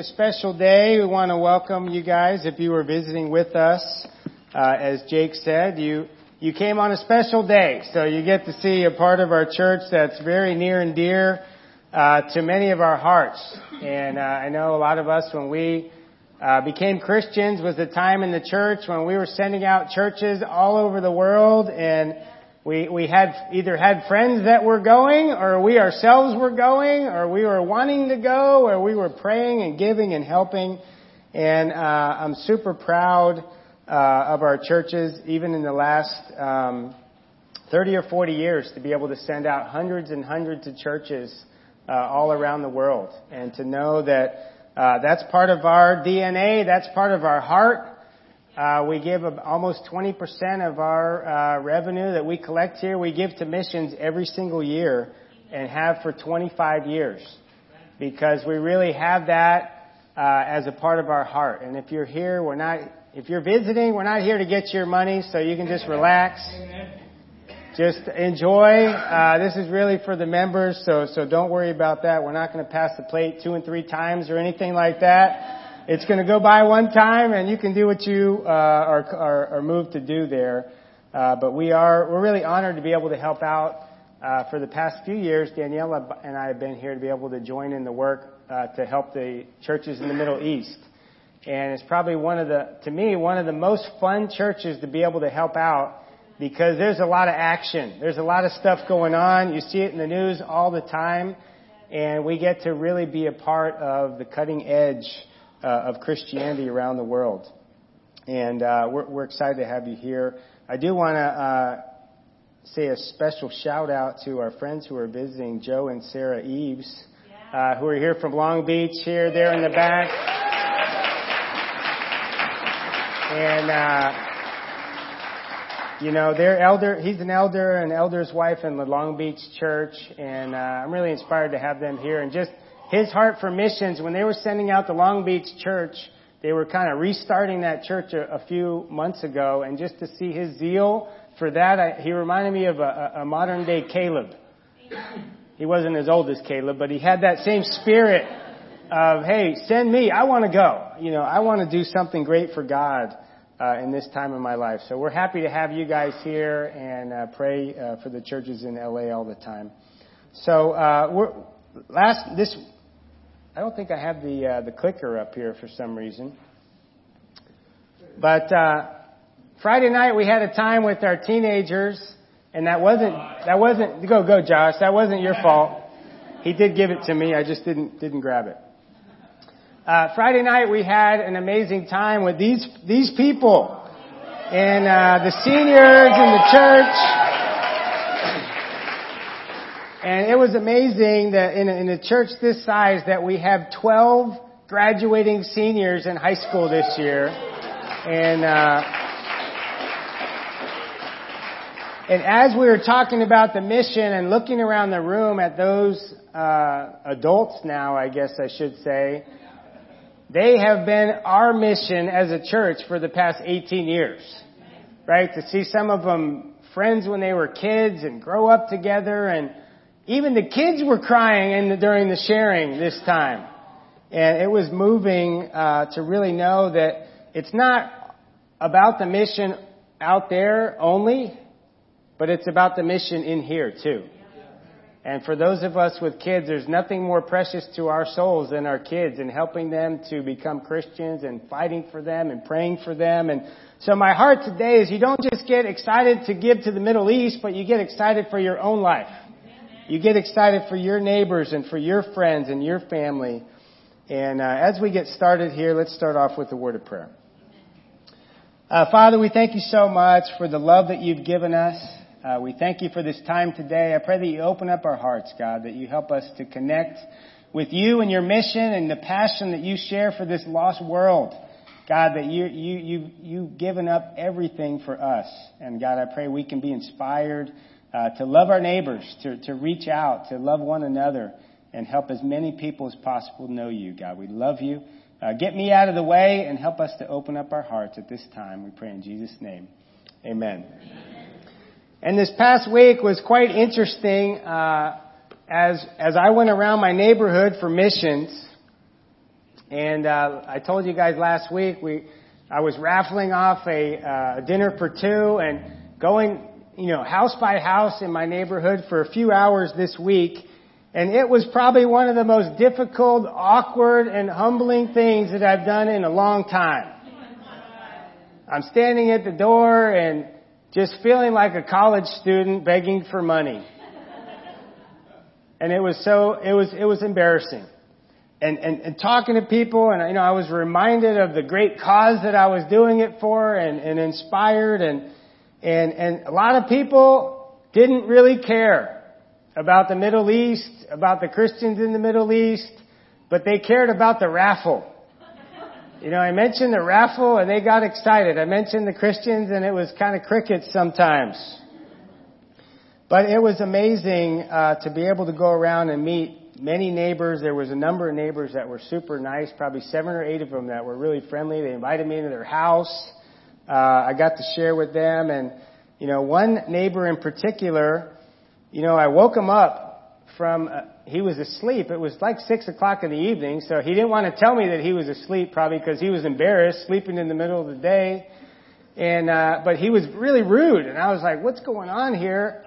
a special day. We want to welcome you guys. If you were visiting with us, uh, as Jake said, you you came on a special day, so you get to see a part of our church that's very near and dear uh, to many of our hearts. And uh, I know a lot of us, when we uh, became Christians, was the time in the church when we were sending out churches all over the world and we, we had either had friends that were going, or we ourselves were going, or we were wanting to go, or we were praying and giving and helping. And uh, I'm super proud uh, of our churches, even in the last um, 30 or 40 years, to be able to send out hundreds and hundreds of churches uh, all around the world, and to know that uh, that's part of our DNA, that's part of our heart, we give almost 20% of our uh, revenue that we collect here. We give to missions every single year and have for 25 years because we really have that uh, as a part of our heart. And if you're here, we're not. If you're visiting, we're not here to get your money, so you can just relax. Just enjoy. Uh, this is really for the members, so so don't worry about that. We're not going to pass the plate two and three times or anything like that. It's going to go by one time, and you can do what you uh, are, are, are moved to do there. Uh, but we are we're really honored to be able to help out. Uh, for the past few years, Daniela and I have been here to be able to join in the work uh, to help the churches in the Middle East. And it's probably one of the, to me, one of the most fun churches to be able to help out because there's a lot of action. There's a lot of stuff going on. You see it in the news all the time. And we get to really be a part of the cutting edge uh, of Christianity around the world. And uh, we're, we're, excited to have you here. I do want to uh, say a special shout out to our friends who are visiting, Joe and Sarah Eves, uh, who are here from Long Beach, here, there in the back. And, uh, you know, they're elder, he's an elder, an elder's wife in the Long Beach church, and uh, I'm really inspired to have them here. And just his heart for missions, when they were sending out the Long Beach church, they were kind of restarting that church a, a few months ago, and just to see his zeal for that, I, he reminded me of a, a modern day Caleb. He wasn't as old as Caleb, but he had that same spirit of, hey, send me, I want to go. You know, I want to do something great for God. Uh, in this time of my life. So we're happy to have you guys here and uh, pray uh, for the churches in LA all the time. So uh, we're, last this I don't think I have the uh, the clicker up here for some reason. But uh, Friday night we had a time with our teenagers, and that wasn't that wasn't go go Josh. That wasn't your fault. He did give it to me. I just didn't didn't grab it. Uh, Friday night we had an amazing time with these these people and uh, the seniors in the church. And it was amazing that in a, in a church this size that we have 12 graduating seniors in high school this year. And, uh, and as we were talking about the mission and looking around the room at those uh, adults now, I guess I should say, they have been our mission as a church for the past 18 years. Right? To see some of them friends when they were kids and grow up together and even the kids were crying in the, during the sharing this time. And it was moving uh, to really know that it's not about the mission out there only, but it's about the mission in here too. And for those of us with kids, there's nothing more precious to our souls than our kids and helping them to become Christians and fighting for them and praying for them. And so my heart today is you don't just get excited to give to the Middle East, but you get excited for your own life. You get excited for your neighbors and for your friends and your family. And uh, as we get started here, let's start off with a word of prayer. Uh, Father, we thank you so much for the love that you've given us. Uh, we thank you for this time today. I pray that you open up our hearts, God, that you help us to connect with you and your mission and the passion that you share for this lost world. God, that you, you, you, you've given up everything for us. And God, I pray we can be inspired uh, to love our neighbors, to, to reach out, to love one another, and help as many people as possible know you, God. We love you. Uh, get me out of the way and help us to open up our hearts at this time. We pray in Jesus' name. Amen. Amen. And this past week was quite interesting uh, as as I went around my neighborhood for missions. And uh, I told you guys last week we I was raffling off a uh, dinner for two and going, you know, house by house in my neighborhood for a few hours this week. And it was probably one of the most difficult, awkward, and humbling things that I've done in a long time. I'm standing at the door and just feeling like a college student begging for money. And it was so, it was, it was embarrassing. And, and, and talking to people and, you know, I was reminded of the great cause that I was doing it for and, and inspired and, and, and a lot of people didn't really care about the Middle East, about the Christians in the Middle East, but they cared about the raffle. You know, I mentioned the raffle and they got excited. I mentioned the Christians and it was kind of crickets sometimes. But it was amazing uh, to be able to go around and meet many neighbors. There was a number of neighbors that were super nice, probably seven or eight of them that were really friendly. They invited me into their house. Uh, I got to share with them and, you know, one neighbor in particular, you know, I woke him up from, uh, he was asleep. It was like six o'clock in the evening, so he didn't want to tell me that he was asleep probably because he was embarrassed sleeping in the middle of the day. And, uh, but he was really rude and I was like, what's going on here?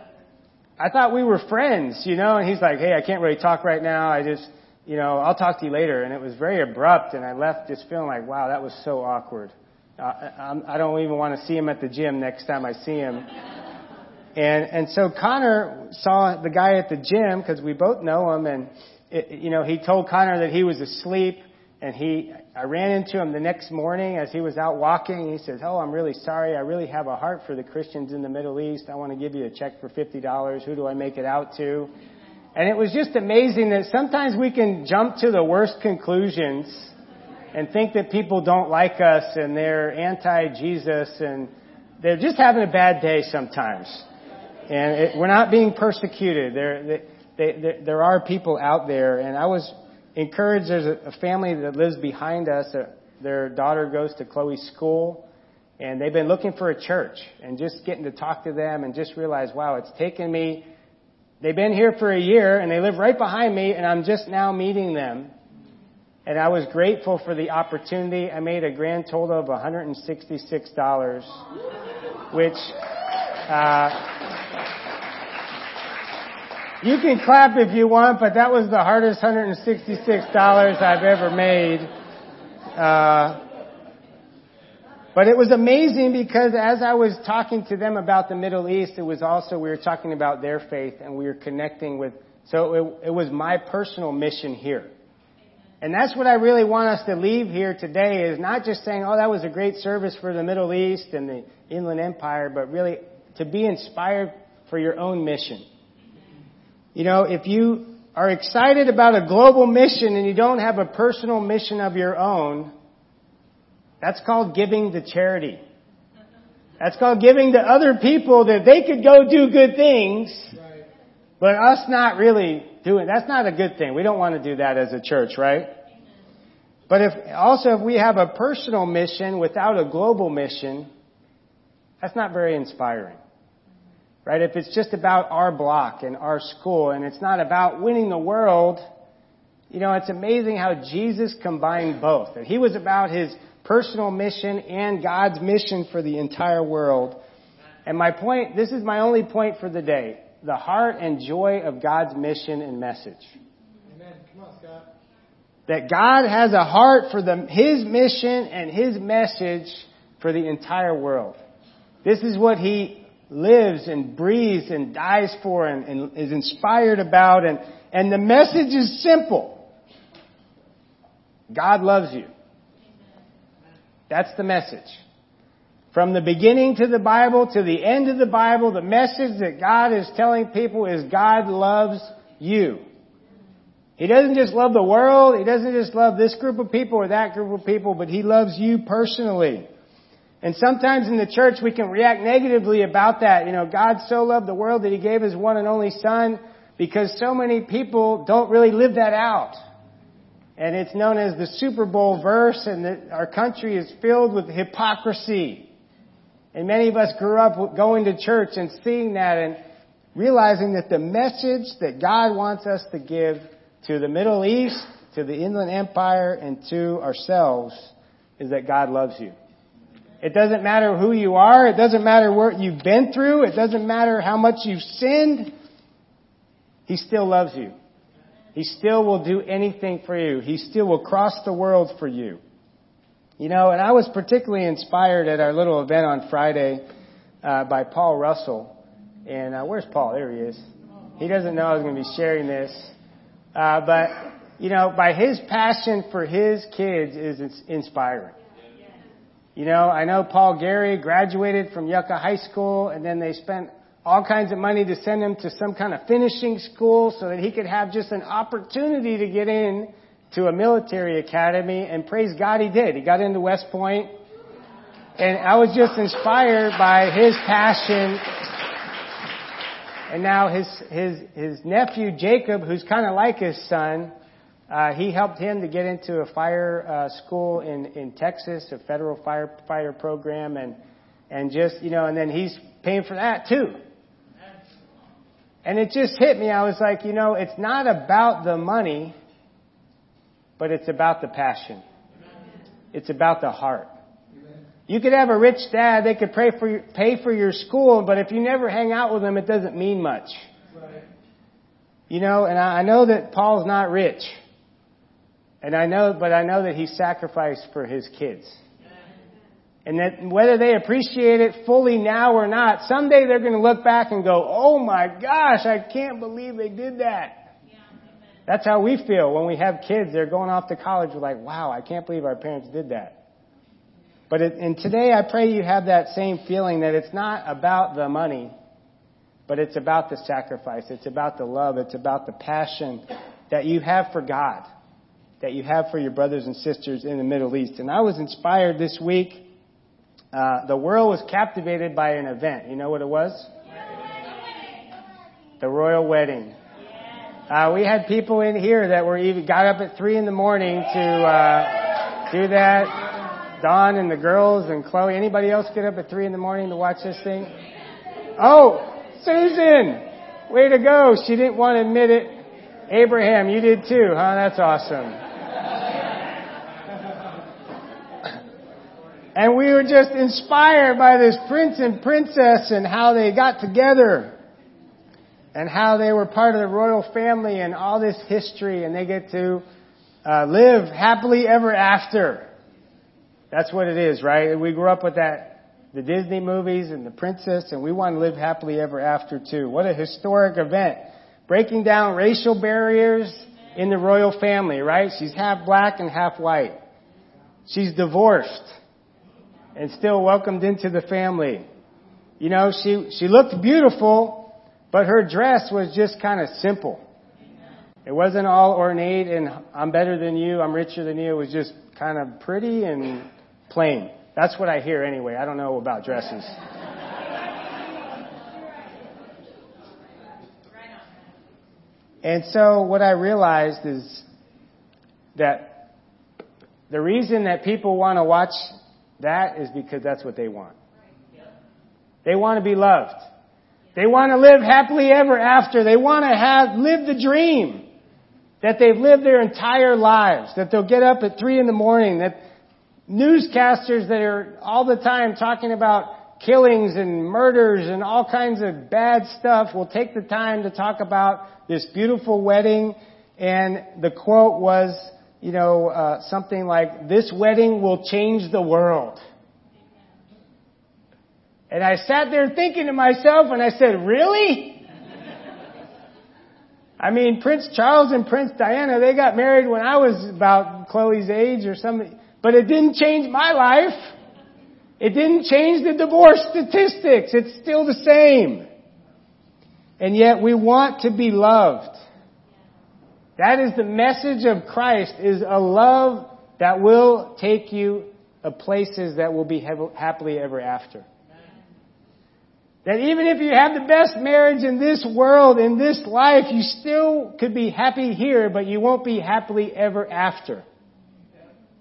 I thought we were friends, you know, and he's like, hey, I can't really talk right now. I just, you know, I'll talk to you later. And it was very abrupt and I left just feeling like, wow, that was so awkward. I don't even want to see him at the gym next time I see him. And, and so Connor saw the guy at the gym because we both know him and, it, you know, he told Connor that he was asleep and he, I ran into him the next morning as he was out walking. He says, "Oh, I'm really sorry. I really have a heart for the Christians in the Middle East. I want to give you a check for fifty dollars. Who do I make it out to?" And it was just amazing that sometimes we can jump to the worst conclusions and think that people don't like us and they're anti-Jesus and they're just having a bad day sometimes. And it, we're not being persecuted. There, they, they, there are people out there, and I was encouraged. There's a, a family that lives behind us. Their daughter goes to Chloe's school, and they've been looking for a church. And just getting to talk to them and just realize, wow, it's taken me. They've been here for a year, and they live right behind me, and I'm just now meeting them. And I was grateful for the opportunity. I made a grand total of $166, which. Uh, you can clap if you want, but that was the hardest $166 I've ever made. Uh, but it was amazing because as I was talking to them about the Middle East, it was also, we were talking about their faith and we were connecting with, so it, it was my personal mission here. And that's what I really want us to leave here today is not just saying, oh, that was a great service for the Middle East and the Inland Empire, but really to be inspired for your own mission. You know, if you are excited about a global mission and you don't have a personal mission of your own, that's called giving to charity. That's called giving to other people that they could go do good things, but us not really doing, that's not a good thing. We don't want to do that as a church, right? But if, also if we have a personal mission without a global mission, that's not very inspiring. Right? If it's just about our block and our school and it's not about winning the world, you know, it's amazing how Jesus combined both. That he was about his personal mission and God's mission for the entire world. And my point, this is my only point for the day. The heart and joy of God's mission and message. Amen. Come on, Scott. That God has a heart for the, His mission and His message for the entire world. This is what He lives and breathes and dies for and, and is inspired about. And, and the message is simple. God loves you. That's the message. From the beginning to the Bible to the end of the Bible, the message that God is telling people is God loves you. He doesn't just love the world, He doesn't just love this group of people or that group of people, but He loves you personally. And sometimes in the church we can react negatively about that. You know, God so loved the world that He gave His one and only Son because so many people don't really live that out. And it's known as the Super Bowl verse and our country is filled with hypocrisy. And many of us grew up going to church and seeing that and realizing that the message that God wants us to give to the Middle East, to the Inland Empire and to ourselves is that God loves you. It doesn't matter who you are. It doesn't matter what you've been through. It doesn't matter how much you've sinned. He still loves you. He still will do anything for you. He still will cross the world for you. You know, and I was particularly inspired at our little event on Friday uh, by Paul Russell. And uh, where's Paul? There he is. He doesn't know I was going to be sharing this. Uh, but, you know, by his passion for his kids is inspiring. You know, I know Paul Gary graduated from Yucca High School and then they spent all kinds of money to send him to some kind of finishing school so that he could have just an opportunity to get in to a military academy and praise God he did. He got into West Point and I was just inspired by his passion and now his his his nephew Jacob, who's kind of like his son, uh, he helped him to get into a fire uh, school in in Texas, a federal firefighter program, and and just you know, and then he's paying for that too. And it just hit me. I was like, you know, it's not about the money, but it's about the passion. It's about the heart. You could have a rich dad, they could pay for your, pay for your school, but if you never hang out with them, it doesn't mean much. Right. You know, and I know that Paul's not rich. And I know, but I know that he sacrificed for his kids. And that whether they appreciate it fully now or not, someday they're going to look back and go, oh my gosh, I can't believe they did that. That's how we feel when we have kids. They're going off to college. We're like, wow, I can't believe our parents did that. But it, and today I pray you have that same feeling that it's not about the money, but it's about the sacrifice. It's about the love. It's about the passion that you have for God, that you have for your brothers and sisters in the Middle East. And I was inspired this week. Uh, the world was captivated by an event. You know what it was? The royal wedding. Uh, we had people in here that were even got up at three in the morning to uh, do that. Don and the girls and Chloe. Anybody else get up at three in the morning to watch this thing? Oh, Susan! Way to go. She didn't want to admit it. Abraham, you did too, huh? That's awesome. And we were just inspired by this prince and princess and how they got together and how they were part of the royal family and all this history and they get to uh, live happily ever after. That's what it is, right? We grew up with that, the Disney movies and the princess, and we want to live happily ever after too. What a historic event. Breaking down racial barriers in the royal family, right? She's half black and half white. She's divorced and still welcomed into the family. You know, she, she looked beautiful, but her dress was just kind of simple. It wasn't all ornate and I'm better than you, I'm richer than you. It was just kind of pretty and Plain. That's what I hear anyway. I don't know about dresses. And so what I realized is that the reason that people want to watch that is because that's what they want. They want to be loved. They want to live happily ever after. They want to have, live the dream that they've lived their entire lives, that they'll get up at three in the morning, that newscasters that are all the time talking about killings and murders and all kinds of bad stuff will take the time to talk about this beautiful wedding. And the quote was, you know, uh, something like, this wedding will change the world. And I sat there thinking to myself and I said, really? I mean, Prince Charles and Prince Diana, they got married when I was about Chloe's age or something. But it didn't change my life. It didn't change the divorce statistics. It's still the same. And yet we want to be loved. That is the message of Christ is a love that will take you to places that will be happily ever after. That even if you have the best marriage in this world, in this life, you still could be happy here, but you won't be happily ever after.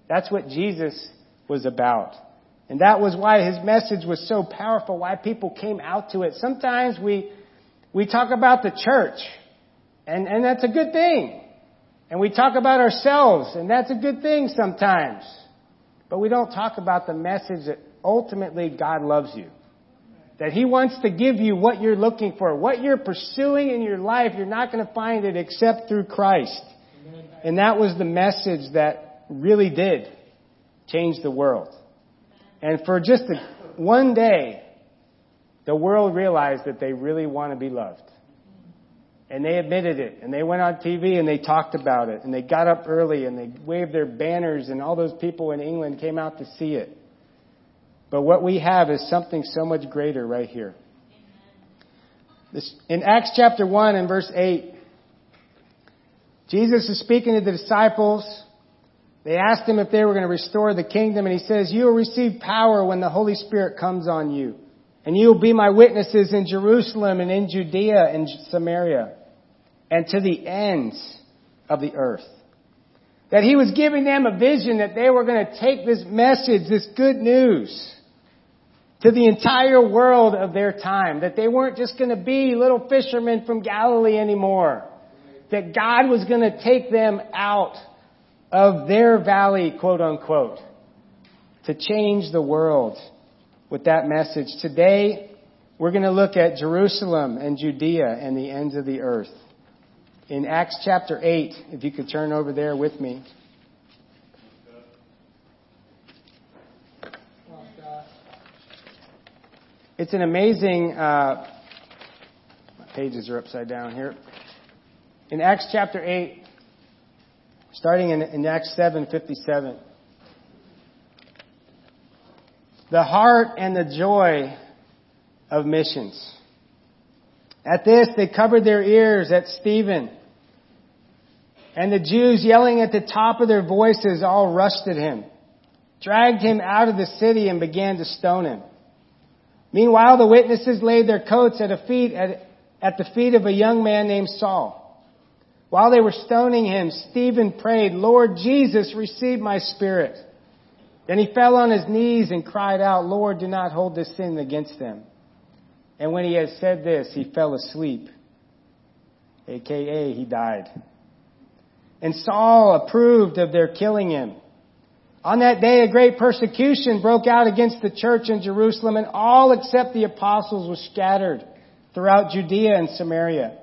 That's what Jesus was about. And that was why his message was so powerful, why people came out to it. Sometimes we, we talk about the church, and, and that's a good thing. And we talk about ourselves, and that's a good thing sometimes. But we don't talk about the message that ultimately God loves you. That He wants to give you what you're looking for. What you're pursuing in your life, you're not going to find it except through Christ. And that was the message that really did change the world. And for just a, one day, the world realized that they really want to be loved. And they admitted it. And they went on TV and they talked about it. And they got up early and they waved their banners and all those people in England came out to see it. But what we have is something so much greater right here. This, in Acts chapter 1 and verse 8, Jesus is speaking to the disciples. They asked him if they were going to restore the kingdom, and he says, You will receive power when the Holy Spirit comes on you. And you will be my witnesses in Jerusalem and in Judea and Samaria and to the ends of the earth. That he was giving them a vision that they were going to take this message, this good news, to the entire world of their time. That they weren't just going to be little fishermen from Galilee anymore. That God was going to take them out of their valley, quote unquote, to change the world with that message. Today, we're going to look at Jerusalem and Judea and the ends of the earth. In Acts chapter 8, if you could turn over there with me. It's an amazing, uh, pages are upside down here. In Acts chapter 8, starting in, in Acts 7:57. The heart and the joy of missions. At this, they covered their ears at Stephen. And the Jews, yelling at the top of their voices, all rushed at him, dragged him out of the city, and began to stone him. Meanwhile, the witnesses laid their coats at, feet, at, at the feet of a young man named Saul. While they were stoning him, Stephen prayed, Lord Jesus, receive my spirit. Then he fell on his knees and cried out, Lord, do not hold this sin against them. And when he had said this, he fell asleep, aka he died. And Saul approved of their killing him. On that day, a great persecution broke out against the church in Jerusalem, and all except the apostles were scattered throughout Judea and Samaria.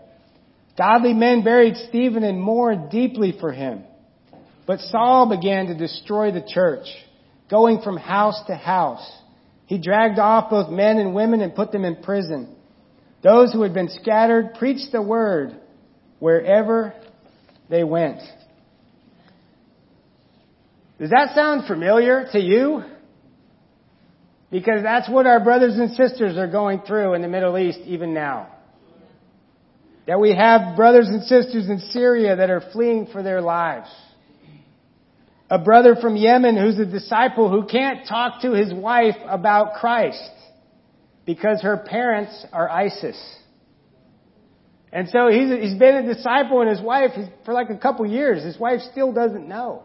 Godly men buried Stephen and mourned deeply for him. But Saul began to destroy the church, going from house to house. He dragged off both men and women and put them in prison. Those who had been scattered preached the word wherever they went. Does that sound familiar to you? Because that's what our brothers and sisters are going through in the Middle East even now. That we have brothers and sisters in Syria that are fleeing for their lives. A brother from Yemen who's a disciple who can't talk to his wife about Christ because her parents are ISIS. And so he's, he's been a disciple and his wife for like a couple years. His wife still doesn't know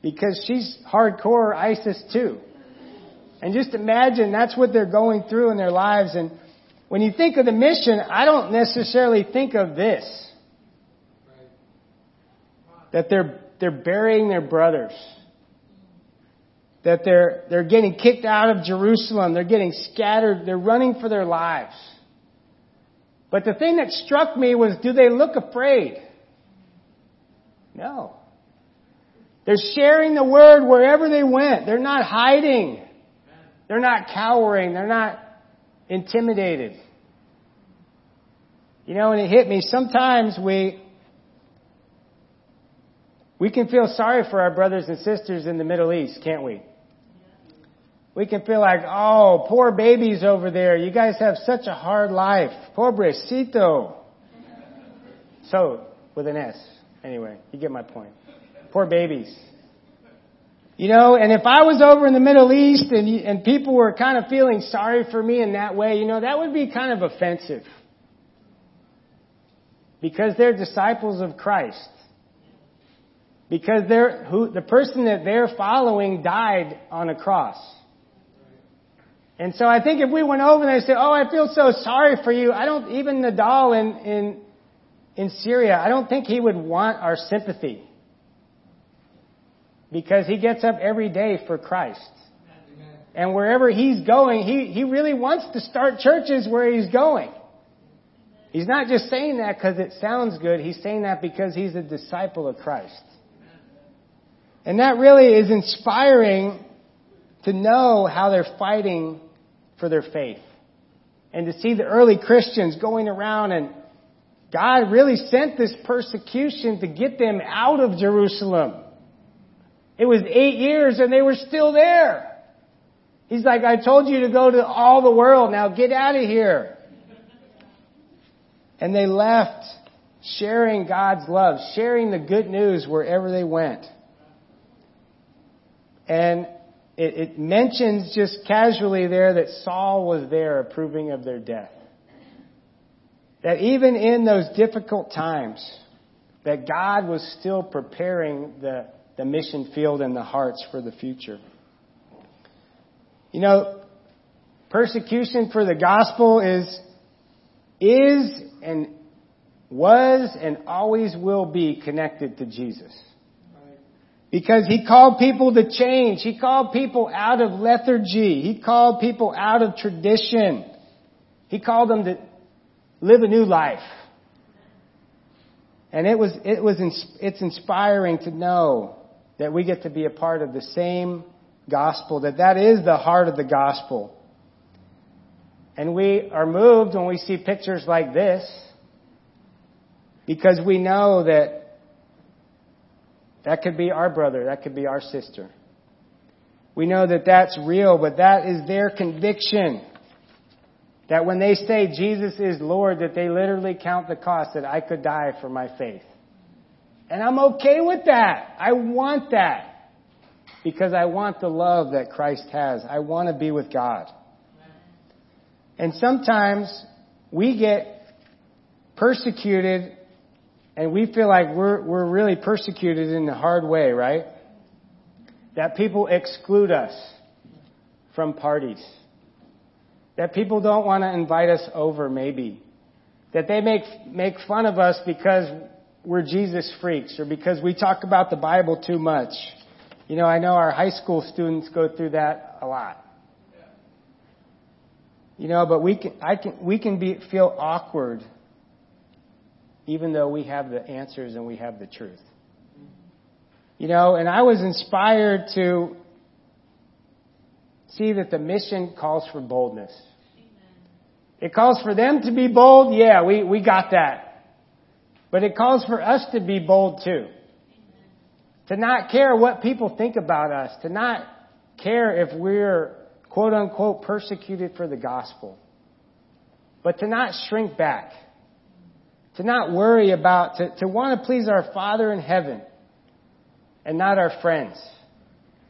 because she's hardcore ISIS too. And just imagine that's what they're going through in their lives. And when you think of the mission, I don't necessarily think of this. That they're, they're burying their brothers. That they're, they're getting kicked out of Jerusalem. They're getting scattered. They're running for their lives. But the thing that struck me was, do they look afraid? No. They're sharing the word wherever they went. They're not hiding. They're not cowering. They're not intimidated. You know, and it hit me. Sometimes we, we can feel sorry for our brothers and sisters in the Middle East, can't we? We can feel like, oh, poor babies over there. You guys have such a hard life. Pobrecito. So, with an S. Anyway, you get my point. Poor babies. You know, and if I was over in the Middle East and, and people were kind of feeling sorry for me in that way, you know, that would be kind of offensive. Because they're disciples of Christ. Because they're, who, the person that they're following died on a cross. And so I think if we went over and they said, oh, I feel so sorry for you, I don't, even Nadal in, in, in Syria, I don't think he would want our sympathy. Because he gets up every day for Christ. And wherever he's going, he, he really wants to start churches where he's going. He's not just saying that because it sounds good. He's saying that because he's a disciple of Christ. And that really is inspiring to know how they're fighting for their faith. And to see the early Christians going around and God really sent this persecution to get them out of Jerusalem. It was eight years and they were still there. He's like, I told you to go to all the world. Now get out of here. And they left sharing God's love, sharing the good news wherever they went. And it, it, mentions just casually there that Saul was there approving of their death. That even in those difficult times, that God was still preparing the, the mission field and the hearts for the future. You know, persecution for the gospel is, is and was and always will be connected to Jesus. Because he called people to change. He called people out of lethargy. He called people out of tradition. He called them to live a new life. And it was, it was, it's inspiring to know that we get to be a part of the same gospel, that that is the heart of the gospel. And we are moved when we see pictures like this because we know that that could be our brother, that could be our sister. We know that that's real, but that is their conviction. That when they say Jesus is Lord, that they literally count the cost that I could die for my faith. And I'm okay with that. I want that because I want the love that Christ has. I want to be with God. And sometimes we get persecuted and we feel like we're, we're really persecuted in a hard way, right? That people exclude us from parties. That people don't want to invite us over, maybe. That they make, make fun of us because we're Jesus freaks or because we talk about the Bible too much. You know, I know our high school students go through that a lot. You know, but we can, I can, we can be, feel awkward even though we have the answers and we have the truth. You know, and I was inspired to see that the mission calls for boldness. It calls for them to be bold. Yeah, we, we got that. But it calls for us to be bold too. To not care what people think about us. To not care if we're quote unquote persecuted for the gospel. But to not shrink back. To not worry about, to, to want to please our Father in heaven and not our friends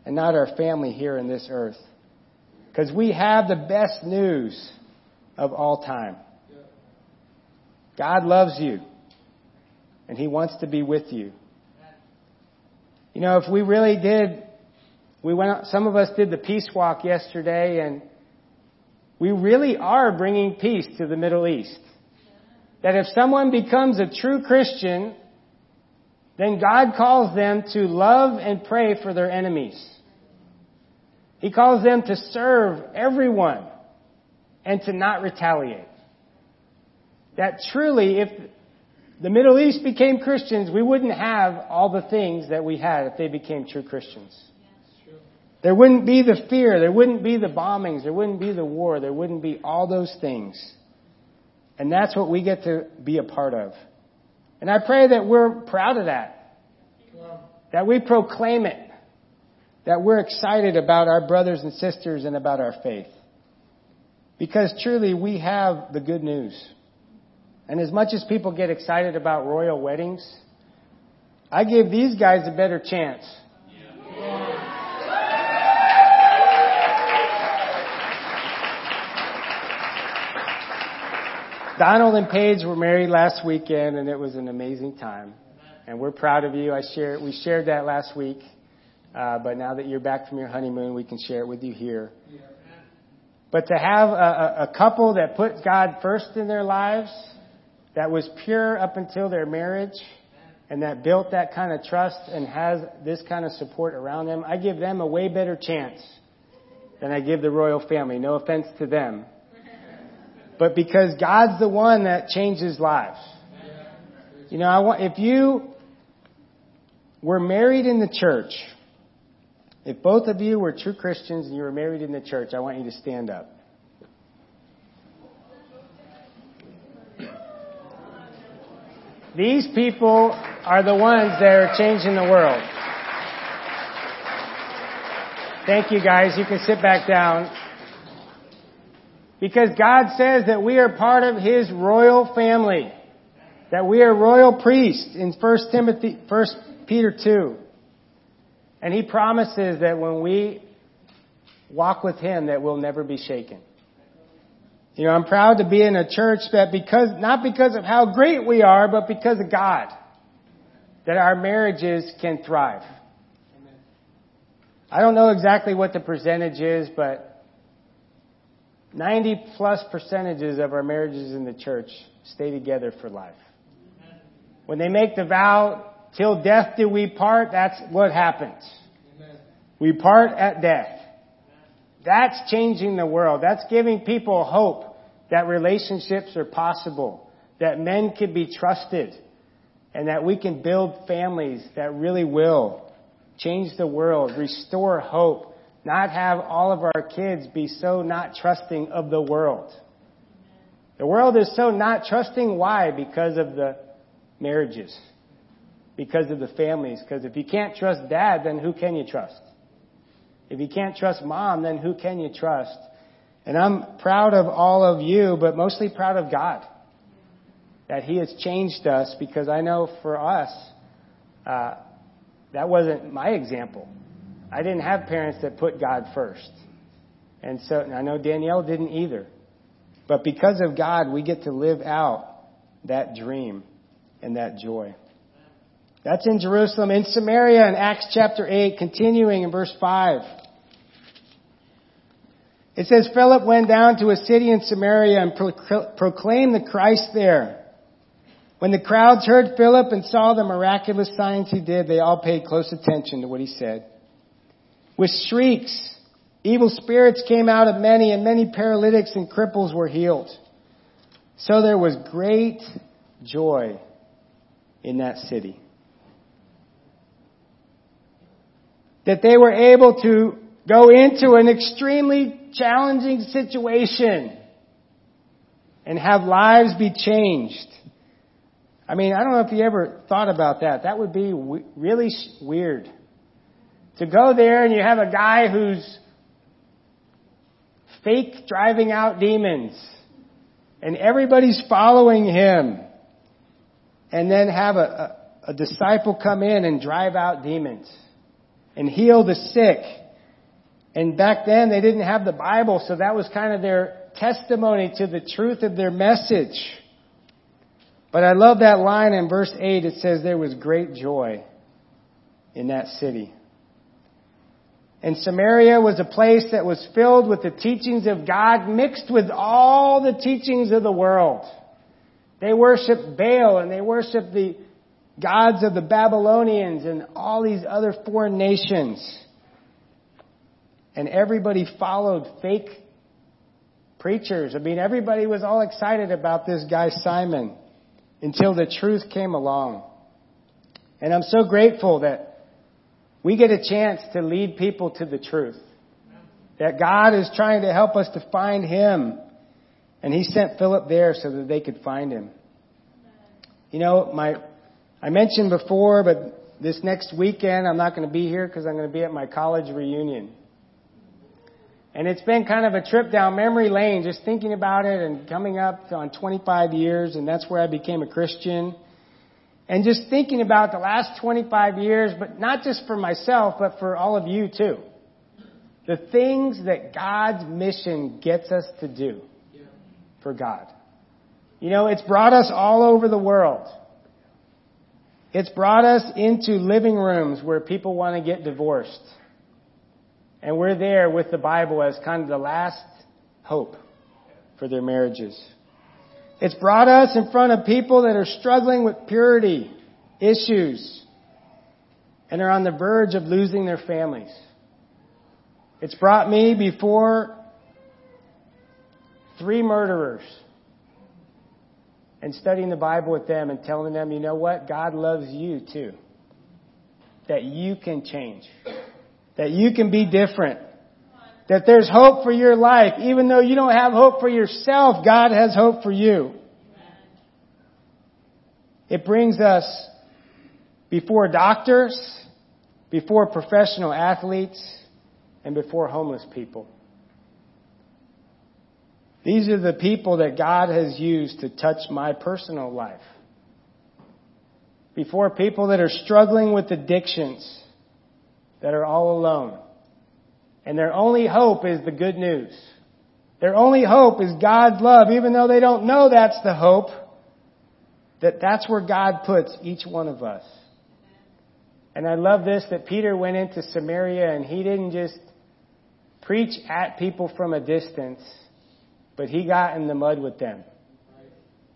and not our family here in this earth. Because we have the best news of all time. God loves you and He wants to be with you. You know, if we really did, we went, out, some of us did the peace walk yesterday and we really are bringing peace to the Middle East. That if someone becomes a true Christian, then God calls them to love and pray for their enemies. He calls them to serve everyone and to not retaliate. That truly, if the Middle East became Christians, we wouldn't have all the things that we had if they became true Christians. There wouldn't be the fear, there wouldn't be the bombings, there wouldn't be the war, there wouldn't be all those things. And that's what we get to be a part of. And I pray that we're proud of that. That we proclaim it. That we're excited about our brothers and sisters and about our faith. Because truly we have the good news. And as much as people get excited about royal weddings, I give these guys a better chance. Donald and Paige were married last weekend, and it was an amazing time. And we're proud of you. I share, we shared that last week, uh, but now that you're back from your honeymoon, we can share it with you here. But to have a, a couple that put God first in their lives, that was pure up until their marriage and that built that kind of trust and has this kind of support around them, I give them a way better chance than I give the royal family. No offense to them. But because God's the one that changes lives. You know, I want, if you were married in the church, if both of you were true Christians and you were married in the church, I want you to stand up. These people are the ones that are changing the world. Thank you guys. You can sit back down. Because God says that we are part of His royal family. That we are royal priests in 1 Timothy, 1 Peter 2. And He promises that when we walk with Him that we'll never be shaken. You know, I'm proud to be in a church that because, not because of how great we are, but because of God, that our marriages can thrive. I don't know exactly what the percentage is, but 90 plus percentages of our marriages in the church stay together for life. When they make the vow, till death do we part, that's what happens. We part at death. That's changing the world. That's giving people hope that relationships are possible, that men can be trusted, and that we can build families that really will change the world, restore hope, not have all of our kids be so not trusting of the world. The world is so not trusting. Why? Because of the marriages. Because of the families. Because if you can't trust dad, then who can you trust? If you can't trust mom, then who can you trust? And I'm proud of all of you, but mostly proud of God. That He has changed us because I know for us, uh, that wasn't my example. I didn't have parents that put God first. And so, and I know Danielle didn't either. But because of God, we get to live out that dream and that joy. That's in Jerusalem. In Samaria in Acts chapter 8, continuing in verse 5. It says Philip went down to a city in Samaria and proclaimed the Christ there. When the crowds heard Philip and saw the miraculous signs he did, they all paid close attention to what he said. With shrieks, evil spirits came out of many and many paralytics and cripples were healed. So there was great joy in that city. That they were able to go into an extremely challenging situation and have lives be changed. I mean, I don't know if you ever thought about that. That would be w- really weird. To go there and you have a guy who's fake driving out demons and everybody's following him and then have a, a, a disciple come in and drive out demons and heal the sick and back then they didn't have the Bible, so that was kind of their testimony to the truth of their message. But I love that line in verse 8. It says there was great joy in that city. And Samaria was a place that was filled with the teachings of God mixed with all the teachings of the world. They worshiped Baal and they worshiped the gods of the Babylonians and all these other foreign nations and everybody followed fake preachers. I mean, everybody was all excited about this guy Simon until the truth came along. And I'm so grateful that we get a chance to lead people to the truth. That God is trying to help us to find Him. And He sent Philip there so that they could find Him. You know, my, I mentioned before, but this next weekend I'm not going to be here because I'm going to be at my college reunion. And it's been kind of a trip down memory lane, just thinking about it and coming up on 25 years, and that's where I became a Christian. And just thinking about the last 25 years, but not just for myself, but for all of you too. The things that God's mission gets us to do for God. You know, it's brought us all over the world. It's brought us into living rooms where people want to get divorced. And we're there with the Bible as kind of the last hope for their marriages. It's brought us in front of people that are struggling with purity issues and are on the verge of losing their families. It's brought me before three murderers and studying the Bible with them and telling them, you know what? God loves you too. That you can change. That you can be different. That there's hope for your life. Even though you don't have hope for yourself, God has hope for you. It brings us before doctors, before professional athletes, and before homeless people. These are the people that God has used to touch my personal life. Before people that are struggling with addictions, that are all alone. And their only hope is the good news. Their only hope is God's love, even though they don't know that's the hope, that that's where God puts each one of us. And I love this that Peter went into Samaria and he didn't just preach at people from a distance, but he got in the mud with them.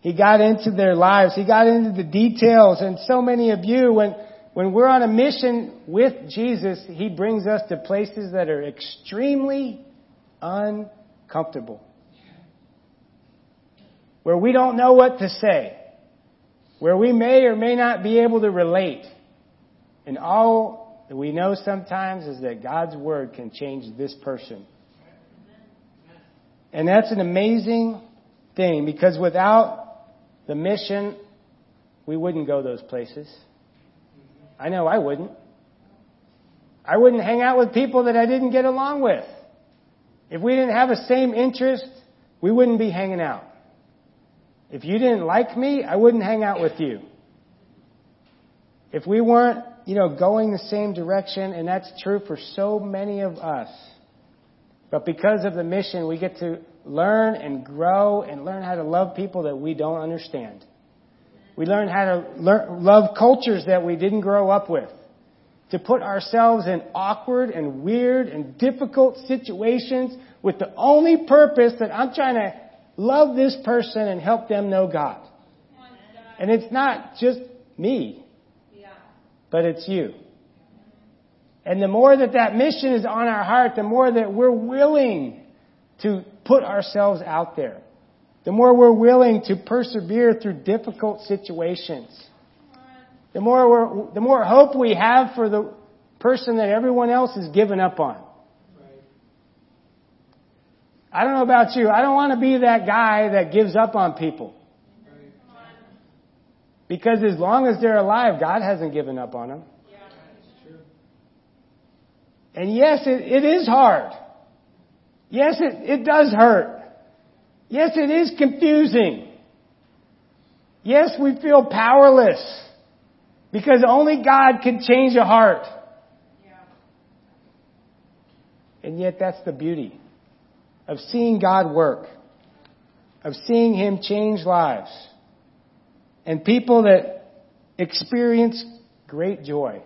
He got into their lives. He got into the details. And so many of you, when, when we're on a mission with Jesus, He brings us to places that are extremely uncomfortable. Where we don't know what to say. Where we may or may not be able to relate. And all that we know sometimes is that God's Word can change this person. And that's an amazing thing because without the mission, we wouldn't go those places. I know I wouldn't. I wouldn't hang out with people that I didn't get along with. If we didn't have the same interest, we wouldn't be hanging out. If you didn't like me, I wouldn't hang out with you. If we weren't, you know, going the same direction, and that's true for so many of us. But because of the mission, we get to learn and grow and learn how to love people that we don't understand. We learn how to learn, love cultures that we didn't grow up with. To put ourselves in awkward and weird and difficult situations with the only purpose that I'm trying to love this person and help them know God. And it's not just me, but it's you. And the more that that mission is on our heart, the more that we're willing to put ourselves out there the more we're willing to persevere through difficult situations, the more the more hope we have for the person that everyone else has given up on. I don't know about you. I don't want to be that guy that gives up on people. Because as long as they're alive, God hasn't given up on them. And yes, it, it is hard. Yes, it, it does hurt. Yes, it is confusing. Yes, we feel powerless because only God can change a heart. And yet that's the beauty of seeing God work, of seeing Him change lives. And people that experience great joy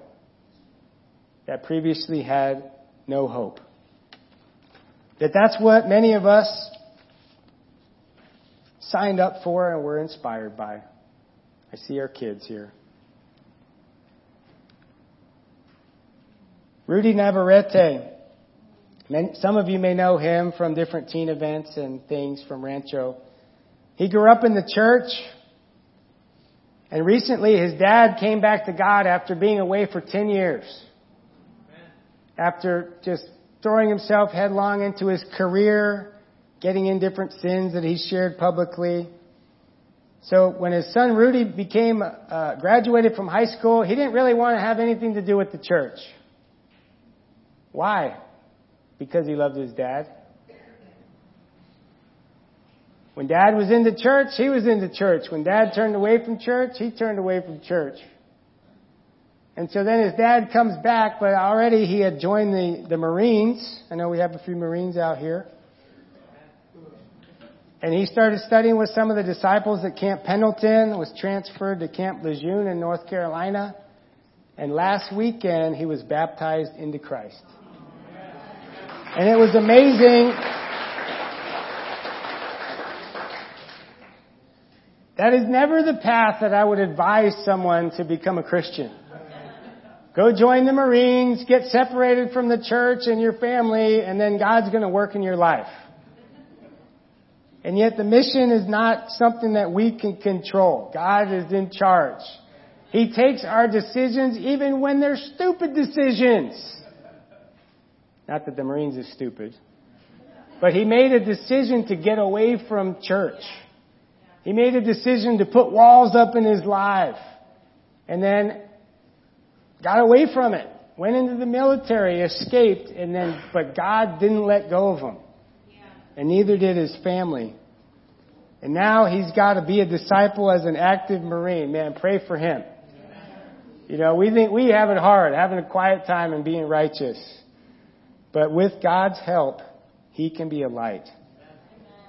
that previously had no hope. That that's what many of us signed up for and we're inspired by. I see our kids here. Rudy Navarrete. Some of you may know him from different teen events and things from Rancho. He grew up in the church, and recently his dad came back to God after being away for 10 years. After just throwing himself headlong into his career getting in different sins that he shared publicly. So when his son Rudy became uh, graduated from high school, he didn't really want to have anything to do with the church. Why? Because he loved his dad. When dad was in the church, he was in the church. When dad turned away from church, he turned away from church. And so then his dad comes back, but already he had joined the, the Marines. I know we have a few Marines out here. And he started studying with some of the disciples at Camp Pendleton, was transferred to Camp Lejeune in North Carolina. And last weekend, he was baptized into Christ. And it was amazing. That is never the path that I would advise someone to become a Christian. Go join the Marines, get separated from the church and your family, and then God's going to work in your life. And yet the mission is not something that we can control. God is in charge. He takes our decisions even when they're stupid decisions. Not that the Marines are stupid. But he made a decision to get away from church. He made a decision to put walls up in his life. And then got away from it. Went into the military, escaped, and then, but God didn't let go of him. And neither did his family. And now he's got to be a disciple as an active Marine. Man, pray for him. You know, we think we have it hard, having a quiet time and being righteous. But with God's help, he can be a light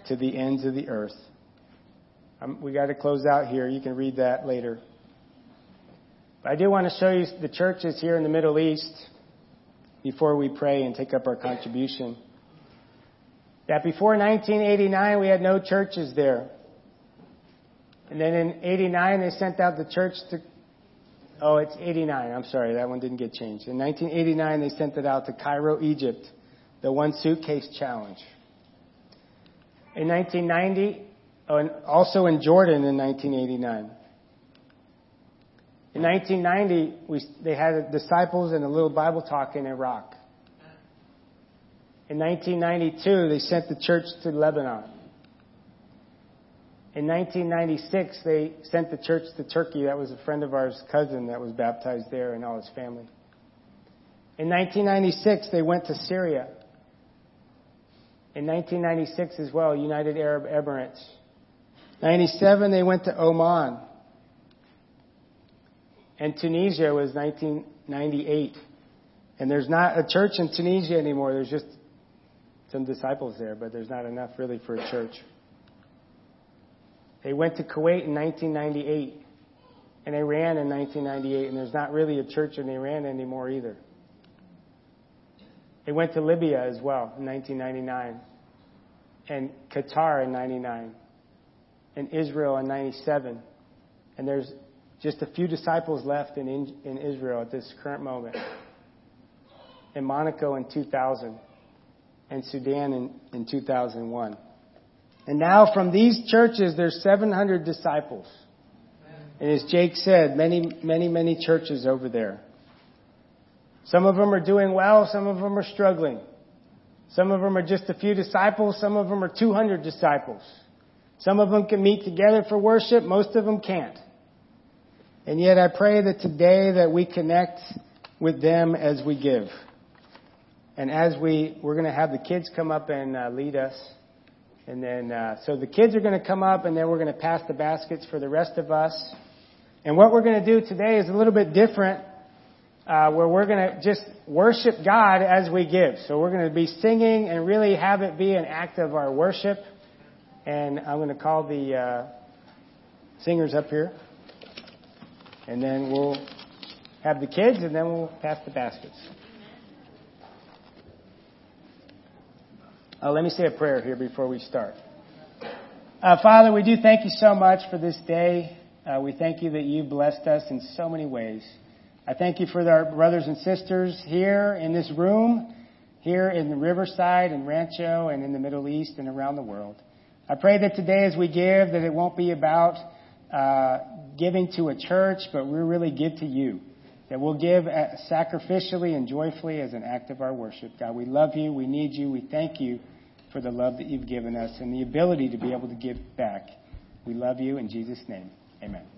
to the ends of the earth. Um, we got to close out here. You can read that later. But I do want to show you the churches here in the Middle East before we pray and take up our contribution. That before 1989, we had no churches there. And then in 89, they sent out the church to, oh, it's 89. I'm sorry, that one didn't get changed. In 1989, they sent it out to Cairo, Egypt, the one suitcase challenge. In 1990, oh, and also in Jordan in 1989. In 1990, we, they had disciples and a little Bible talk in Iraq. In 1992, they sent the church to Lebanon. In 1996, they sent the church to Turkey. That was a friend of ours' cousin that was baptized there and all his family. In 1996, they went to Syria. In 1996 as well, United Arab Emirates. 97, they went to Oman. And Tunisia was 1998. And there's not a church in Tunisia anymore. There's just some disciples there, but there's not enough really for a church. They went to Kuwait in 1998 and Iran in 1998, and there's not really a church in Iran anymore either. They went to Libya as well in 1999, and Qatar in 99, and Israel in 97. And there's just a few disciples left in, in Israel at this current moment. In Monaco in 2000 and Sudan in, in 2001. And now from these churches, there's 700 disciples. And as Jake said, many, many, many churches over there. Some of them are doing well, some of them are struggling. Some of them are just a few disciples, some of them are 200 disciples. Some of them can meet together for worship, most of them can't. And yet I pray that today that we connect with them as we give. And as we, we're going to have the kids come up and uh, lead us. And then, uh, so the kids are going to come up and then we're going to pass the baskets for the rest of us. And what we're going to do today is a little bit different, uh, where we're going to just worship God as we give. So we're going to be singing and really have it be an act of our worship. And I'm going to call the uh, singers up here. And then we'll have the kids and then we'll pass the baskets. Uh, let me say a prayer here before we start. Uh, Father, we do thank you so much for this day. Uh, we thank you that you blessed us in so many ways. I thank you for our brothers and sisters here in this room, here in the Riverside and Rancho and in the Middle East and around the world. I pray that today as we give, that it won't be about uh, giving to a church, but we really give to you that we'll give uh, sacrificially and joyfully as an act of our worship. God, we love you. We need you. We thank you for the love that you've given us and the ability to be able to give back. We love you in Jesus' name. Amen.